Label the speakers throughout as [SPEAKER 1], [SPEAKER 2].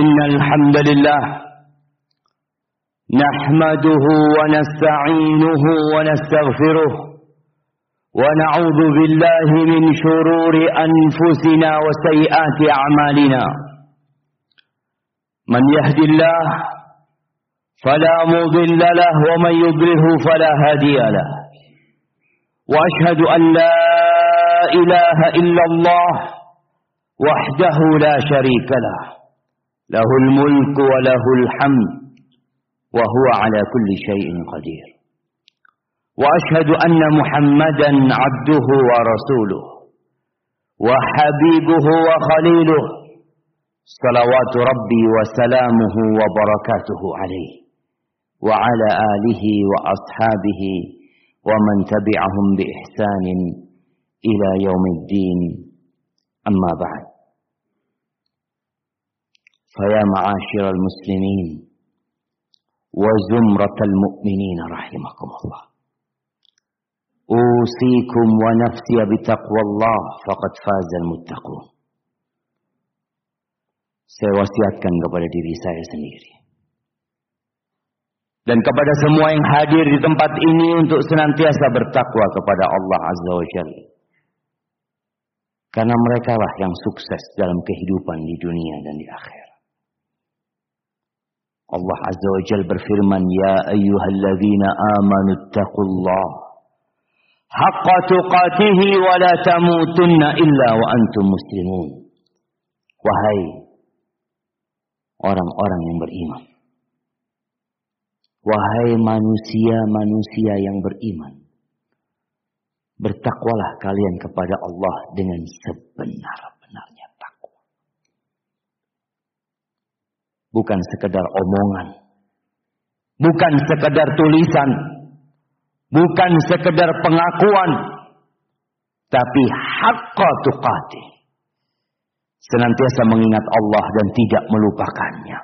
[SPEAKER 1] إن الحمد لله نحمده ونستعينه ونستغفره ونعوذ بالله من شرور أنفسنا وسيئات أعمالنا. من يهد الله فلا مضل له ومن يضله فلا هادي له. وأشهد أن لا إله إلا الله وحده لا شريك له. له الملك وله الحمد وهو على كل شيء قدير. وأشهد أن محمدا عبده ورسوله وحبيبه وخليله صلوات ربي وسلامه وبركاته عليه وعلى آله وأصحابه ومن تبعهم بإحسان إلى يوم الدين. أما بعد. فيا معاشر المسلمين وزمرة المؤمنين رحمكم الله أوصيكم ونفسي بتقوى الله فقد فاز المتقون Saya wasiatkan kepada diri saya sendiri. Dan kepada semua yang hadir di tempat ini untuk senantiasa bertakwa kepada Allah Azza wa Jalla. Karena mereka lah yang sukses dalam kehidupan di dunia dan di akhirat. Allah Azza wa Jal berfirman, Ya ayyuhalladzina amanu attaqullah. Haqqa tuqatihi wa la tamutunna illa wa antum muslimun. Wahai orang-orang yang beriman. Wahai manusia-manusia yang beriman. Bertakwalah kalian kepada Allah dengan sebenar-benarnya Bukan sekedar omongan. Bukan sekedar tulisan. Bukan sekedar pengakuan. Tapi haqqa tuqati. Senantiasa mengingat Allah dan tidak melupakannya.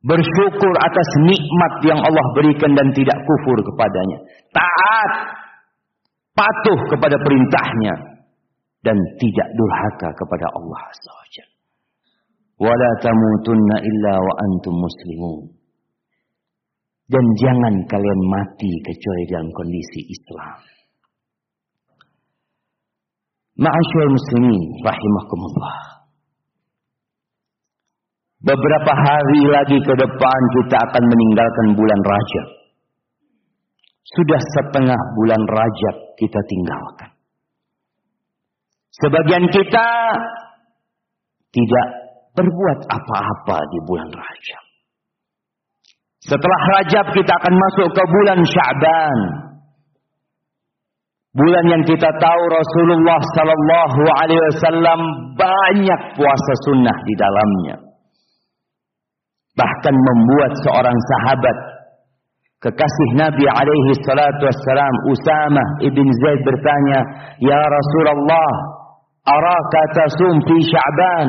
[SPEAKER 1] Bersyukur atas nikmat yang Allah berikan dan tidak kufur kepadanya. Taat. Patuh kepada perintahnya. Dan tidak durhaka kepada Allah Azza. Wala tamutunna illa wa antum. Dan jangan kalian mati kecuali dalam kondisi Islam. Ma'asyur muslimin rahimakumullah. Beberapa hari lagi ke depan kita akan meninggalkan bulan Rajab. Sudah setengah bulan Rajab kita tinggalkan. Sebagian kita tidak berbuat apa-apa di bulan Rajab. Setelah Rajab kita akan masuk ke bulan Sya'ban. Bulan yang kita tahu Rasulullah sallallahu alaihi wasallam banyak puasa sunnah di dalamnya. Bahkan membuat seorang sahabat kekasih Nabi alaihi salatu wassalam Usamah ibn Zaid bertanya, "Ya Rasulullah, araka tasum fi Sya'ban.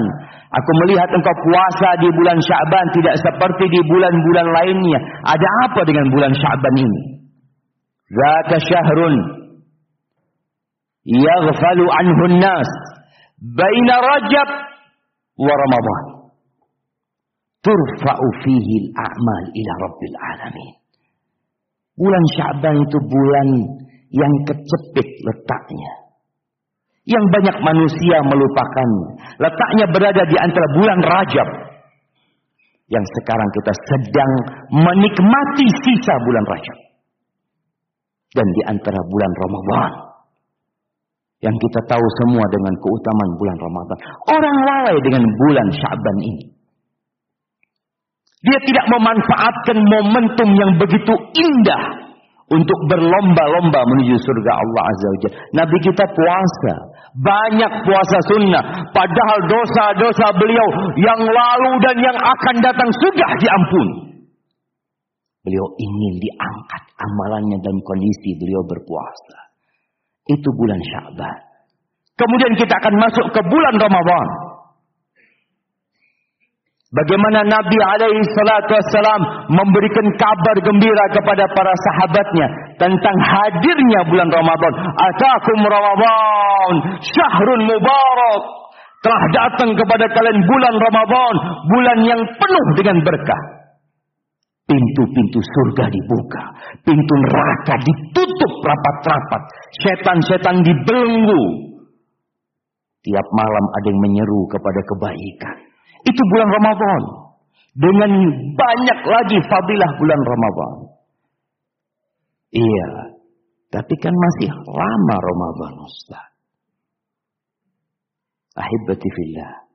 [SPEAKER 1] Aku melihat engkau puasa di bulan Sya'ban tidak seperti di bulan-bulan lainnya. Ada apa dengan bulan Sya'ban ini? Zaka syahrun yaghfalu anhu nas baina Rajab wa Ramadan. Turfa'u fihi al-a'mal ila Rabbil alamin. Bulan Sya'ban itu bulan yang kecepit letaknya yang banyak manusia melupakannya. Letaknya berada di antara bulan Rajab. Yang sekarang kita sedang menikmati sisa bulan Rajab. Dan di antara bulan Ramadan. Yang kita tahu semua dengan keutamaan bulan Ramadan. Orang lalai dengan bulan Syaban ini. Dia tidak memanfaatkan momentum yang begitu indah untuk berlomba-lomba menuju surga Allah Azza wa Jalla. Nabi kita puasa, banyak puasa sunnah, padahal dosa-dosa beliau yang lalu dan yang akan datang sudah diampuni. Beliau ingin diangkat amalannya dalam kondisi beliau berpuasa. Itu bulan Syaban. Kemudian kita akan masuk ke bulan Ramadan. Bagaimana Nabi alaihi salatu wassalam memberikan kabar gembira kepada para sahabatnya tentang hadirnya bulan Ramadan. Atakum Ramadan, syahrun mubarak. Telah datang kepada kalian bulan Ramadan, bulan yang penuh dengan berkah. Pintu-pintu surga dibuka, pintu neraka ditutup rapat-rapat, setan-setan dibelenggu. Tiap malam ada yang menyeru kepada kebaikan. Itu bulan Ramadan. Dengan banyak lagi fadilah bulan Ramadan. Iya, tapi kan masih lama Ramadan Ustaz. Ahibati fillah.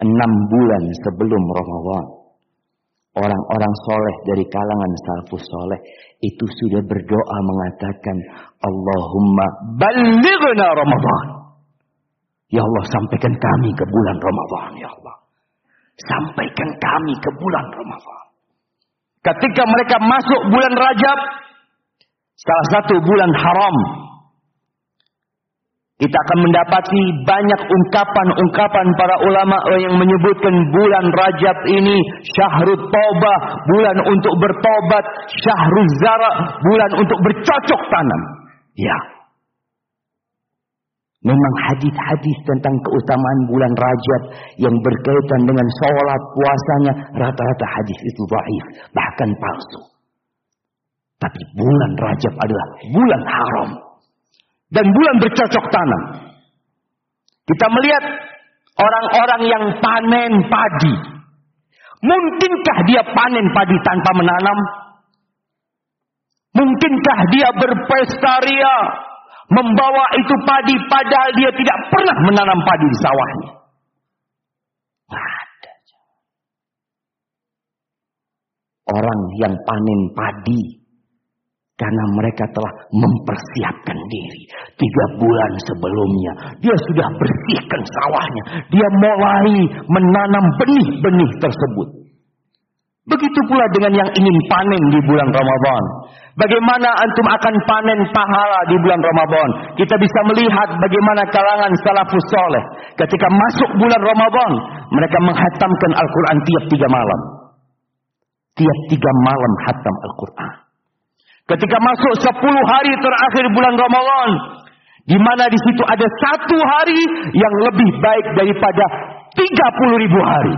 [SPEAKER 1] Enam bulan sebelum Ramadan. Orang-orang soleh dari kalangan salafus soleh itu sudah berdoa mengatakan Allahumma balighna Ramadan. Ya Allah sampaikan kami ke bulan Ramadan ya Allah. Sampaikan kami ke bulan Ramadan. Ketika mereka masuk bulan Rajab, salah satu bulan haram, kita akan mendapati banyak ungkapan-ungkapan para ulama yang menyebutkan bulan Rajab ini syahrul taubah, bulan untuk bertobat, syahrul zara, bulan untuk bercocok tanam. Ya. Memang hadis-hadis tentang keutamaan bulan Rajab yang berkaitan dengan sholat puasanya rata-rata hadis itu dhaif, bahkan palsu. Tapi bulan Rajab adalah bulan haram dan bulan bercocok tanam. Kita melihat orang-orang yang panen padi. Mungkinkah dia panen padi tanpa menanam? Mungkinkah dia berpesta ria membawa itu padi padahal dia tidak pernah menanam padi di sawahnya? Orang yang panen padi karena mereka telah mempersiapkan diri. Tiga bulan sebelumnya. Dia sudah bersihkan sawahnya. Dia mulai menanam benih-benih tersebut. Begitu pula dengan yang ingin panen di bulan Ramadan. Bagaimana antum akan panen pahala di bulan Ramadan? Kita bisa melihat bagaimana kalangan salafus soleh. Ketika masuk bulan Ramadan, mereka menghatamkan Al-Quran tiap tiga malam. Tiap tiga malam hatam Al-Quran. Ketika masuk 10 hari terakhir bulan Ramadan, di mana di situ ada satu hari yang lebih baik daripada 30 ribu hari.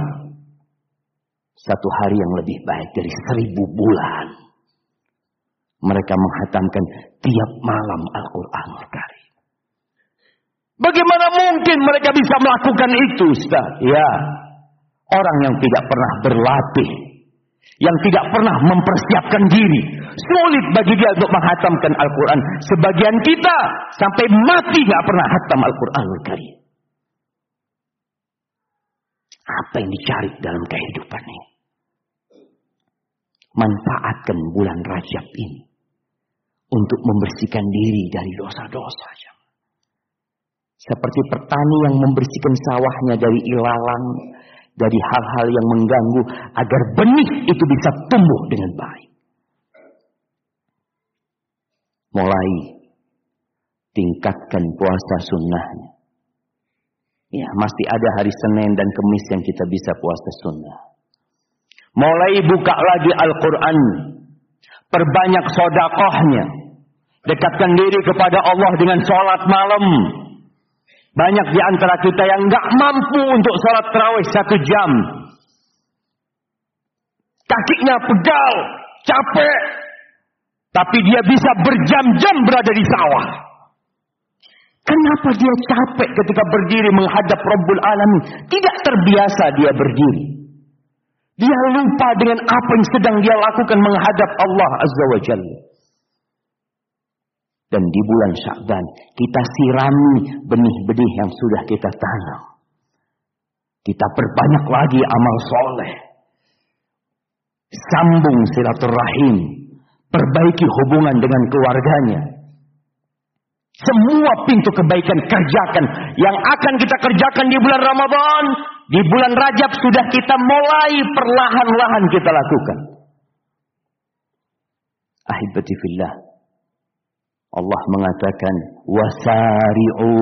[SPEAKER 1] Satu hari yang lebih baik dari seribu bulan. Mereka menghatamkan tiap malam Al-Quran Karim. Bagaimana mungkin mereka bisa melakukan itu, Ustaz? Ya, orang yang tidak pernah berlatih yang tidak pernah mempersiapkan diri. Sulit bagi dia untuk menghatamkan Al-Quran. Sebagian kita sampai mati nggak pernah hatam Al-Quran Karim. Apa yang dicari dalam kehidupan ini? Manfaatkan bulan Rajab ini untuk membersihkan diri dari dosa-dosa. Seperti petani yang membersihkan sawahnya dari ilalang, dari hal-hal yang mengganggu agar benih itu bisa tumbuh dengan baik. Mulai tingkatkan puasa sunnahnya. Ya, masih ada hari Senin dan Kemis yang kita bisa puasa sunnah. Mulai buka lagi Al-Quran. Perbanyak sodakohnya. Dekatkan diri kepada Allah dengan sholat malam. Banyak di antara kita yang nggak mampu untuk sholat terawih satu jam. Kakinya pegal, capek. Tapi dia bisa berjam-jam berada di sawah. Kenapa dia capek ketika berdiri menghadap Rabbul Alamin? Tidak terbiasa dia berdiri. Dia lupa dengan apa yang sedang dia lakukan menghadap Allah Azza wa Jalla. Dan di bulan Sya'ban kita sirami benih-benih yang sudah kita tanam. Kita perbanyak lagi amal soleh. Sambung silaturahim. Perbaiki hubungan dengan keluarganya. Semua pintu kebaikan kerjakan. Yang akan kita kerjakan di bulan Ramadan. Di bulan Rajab sudah kita mulai perlahan-lahan kita lakukan. Ahibati fillah. Allah mengatakan wasari'u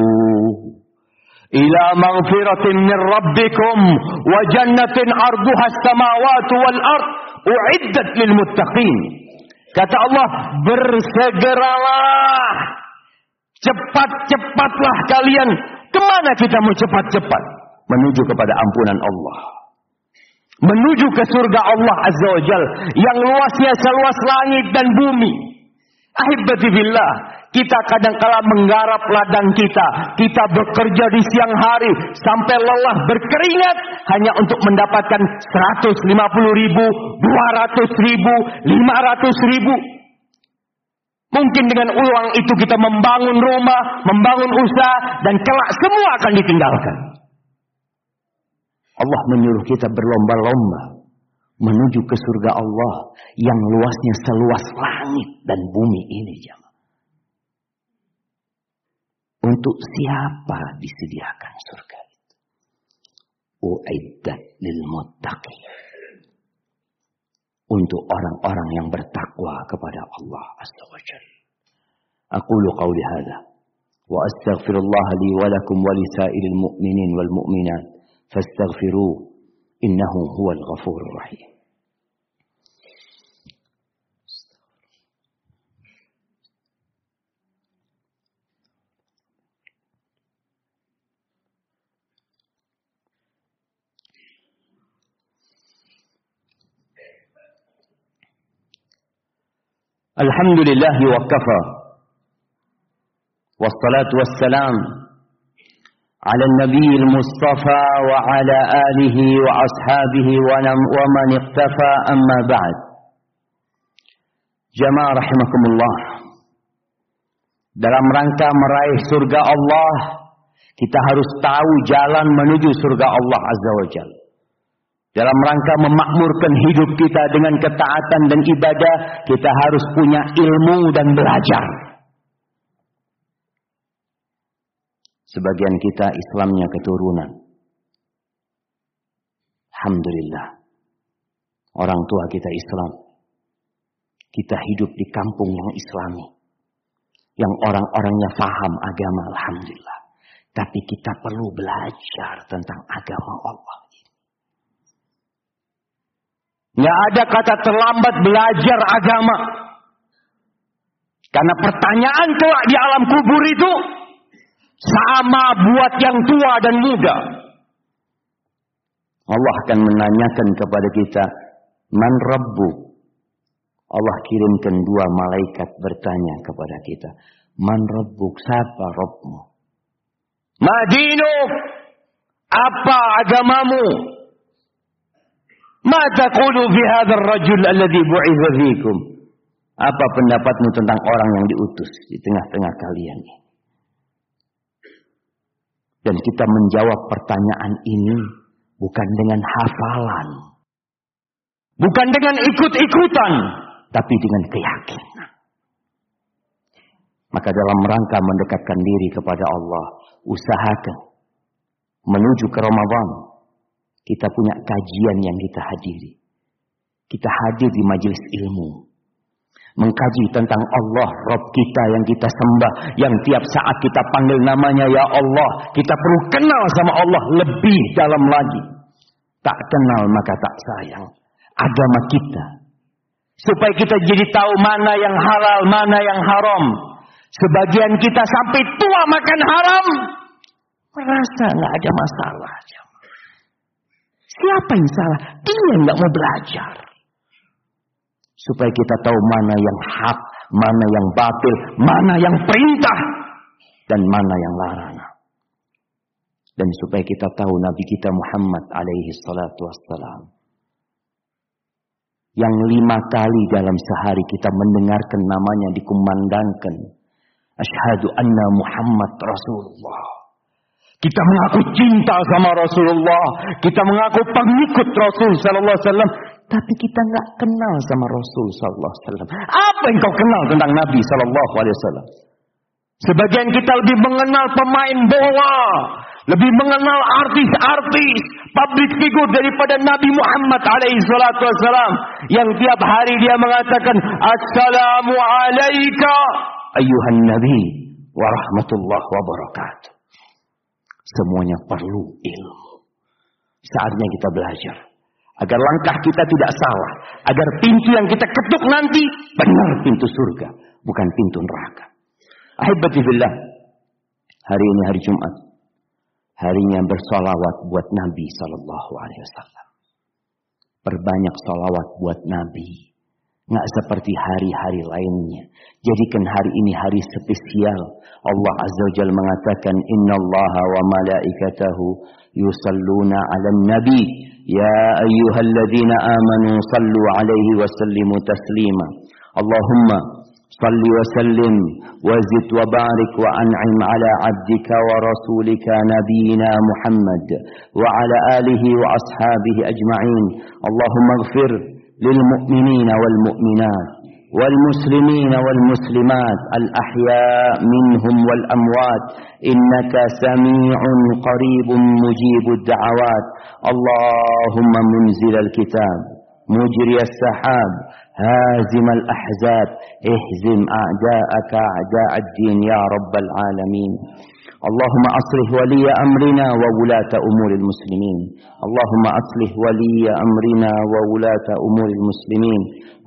[SPEAKER 1] ila maghfiratin min rabbikum wa jannatin arduha as-samawati wal ard uiddat lil muttaqin kata Allah bersegeralah cepat-cepatlah kalian Ke mana kita mau cepat-cepat? Menuju kepada ampunan Allah. Menuju ke surga Allah Azza wa Jal. Yang luasnya seluas langit dan bumi. Ahibati billah. Kita kadang-kala menggarap ladang kita. Kita bekerja di siang hari. Sampai lelah berkeringat. Hanya untuk mendapatkan 150 ribu, 200 ribu, 500 ribu. Mungkin dengan uang itu kita membangun rumah, membangun usaha, dan kelak semua akan ditinggalkan. Allah menyuruh kita berlomba-lomba menuju ke surga Allah yang luasnya seluas langit dan bumi ini jamaah. Untuk siapa disediakan surga itu? Uiddat lil muttaqin. Untuk orang-orang yang bertakwa kepada Allah Azza wa Jalla. Aqulu qawli hadha. Wa astaghfirullah li wa lakum wa lisairil mu'minin wal mu'minat. Fastaghfiruh. Innahu الحمد لله وكفى. والصلاة والسلام على النبي المصطفى وعلى آله وأصحابه ومن اقتفى. أما بعد. جماعة رحمكم الله. dalam rangka meraih surga Allah kita harus tahu jalan menuju surga Allah Azza wa Jalla. Dalam rangka memakmurkan hidup kita dengan ketaatan dan ibadah, kita harus punya ilmu dan belajar. Sebagian kita Islamnya keturunan. Alhamdulillah. Orang tua kita Islam. Kita hidup di kampung yang islami. Yang orang-orangnya faham agama Alhamdulillah. Tapi kita perlu belajar tentang agama Allah. Nggak ada kata terlambat belajar agama. Karena pertanyaan kelak di alam kubur itu sama buat yang tua dan muda. Allah akan menanyakan kepada kita, Man Rabbu? Allah kirimkan dua malaikat bertanya kepada kita, Man Rabbu? Siapa Rabbmu? Madinu, apa agamamu? Ma taqulu fi hadzal rajul alladhi bu'itha fikum? Apa pendapatmu tentang orang yang diutus di tengah-tengah kalian ini? Dan kita menjawab pertanyaan ini bukan dengan hafalan. Bukan dengan ikut-ikutan. Tapi dengan keyakinan. Maka dalam rangka mendekatkan diri kepada Allah. Usahakan. Menuju ke Ramadan kita punya kajian yang kita hadiri. Kita hadir di majelis ilmu. Mengkaji tentang Allah, Rob kita yang kita sembah. Yang tiap saat kita panggil namanya, Ya Allah. Kita perlu kenal sama Allah lebih dalam lagi. Tak kenal maka tak sayang. Agama kita. Supaya kita jadi tahu mana yang halal, mana yang haram. Sebagian kita sampai tua makan haram. Merasa nggak ada masalah. Siapa yang salah? Dia yang nggak mau belajar. Supaya kita tahu mana yang hak, mana yang batil, mana yang perintah, dan mana yang larangan. Dan supaya kita tahu Nabi kita Muhammad alaihi salatu wassalam. Yang lima kali dalam sehari kita mendengarkan namanya dikumandangkan. Ashadu anna Muhammad Rasulullah. Kita mengaku cinta sama Rasulullah. Kita mengaku pengikut Rasul Sallallahu Alaihi Wasallam. Tapi kita nggak kenal sama Rasul Sallallahu Alaihi Wasallam. Apa yang kau kenal tentang Nabi Sallallahu Alaihi Wasallam? Sebagian kita lebih mengenal pemain bola, lebih mengenal artis-artis, public figure daripada Nabi Muhammad alaihi salatu wasallam yang tiap hari dia mengatakan assalamu alayka ayuhan nabi wa rahmatullahi wa barakatuh. Semuanya perlu ilmu. Saatnya kita belajar. Agar langkah kita tidak salah. Agar pintu yang kita ketuk nanti benar pintu surga. Bukan pintu neraka. Billah. Hari ini hari Jumat. harinya bersolawat buat Nabi Sallallahu Alaihi Wasallam. Perbanyak solawat buat Nabi. Nggak seperti hari-hari lainnya. Jadikan hari ini hari spesial. Allah Azza wa Jal mengatakan, Inna Allah wa malaikatahu yusalluna ala nabi. Ya ayyuhalladzina amanu sallu alaihi wa sallimu taslima. Allahumma salli wa sallim wa zid wa barik wa an'im ala abdika wa rasulika nabiyina Muhammad wa ala alihi wa ashabihi ajma'in. Allahumma gfir للمؤمنين والمؤمنات والمسلمين والمسلمات الأحياء منهم والأموات إنك سميع قريب مجيب الدعوات اللهم منزل الكتاب مجري السحاب هازم الأحزاب. اهزم أعداءك أعداء الدين يا رب العالمين. اللهم أصلح ولي أمرنا وولاة أمور المسلمين. اللهم أصلح ولي أمرنا وولاة أمور المسلمين.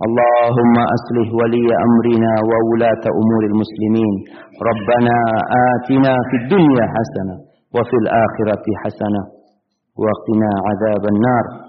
[SPEAKER 1] اللهم أصلح ولي أمرنا وولاة أمور المسلمين. ربنا آتنا في الدنيا حسنة وفي الآخرة حسنة. وقنا عذاب النار.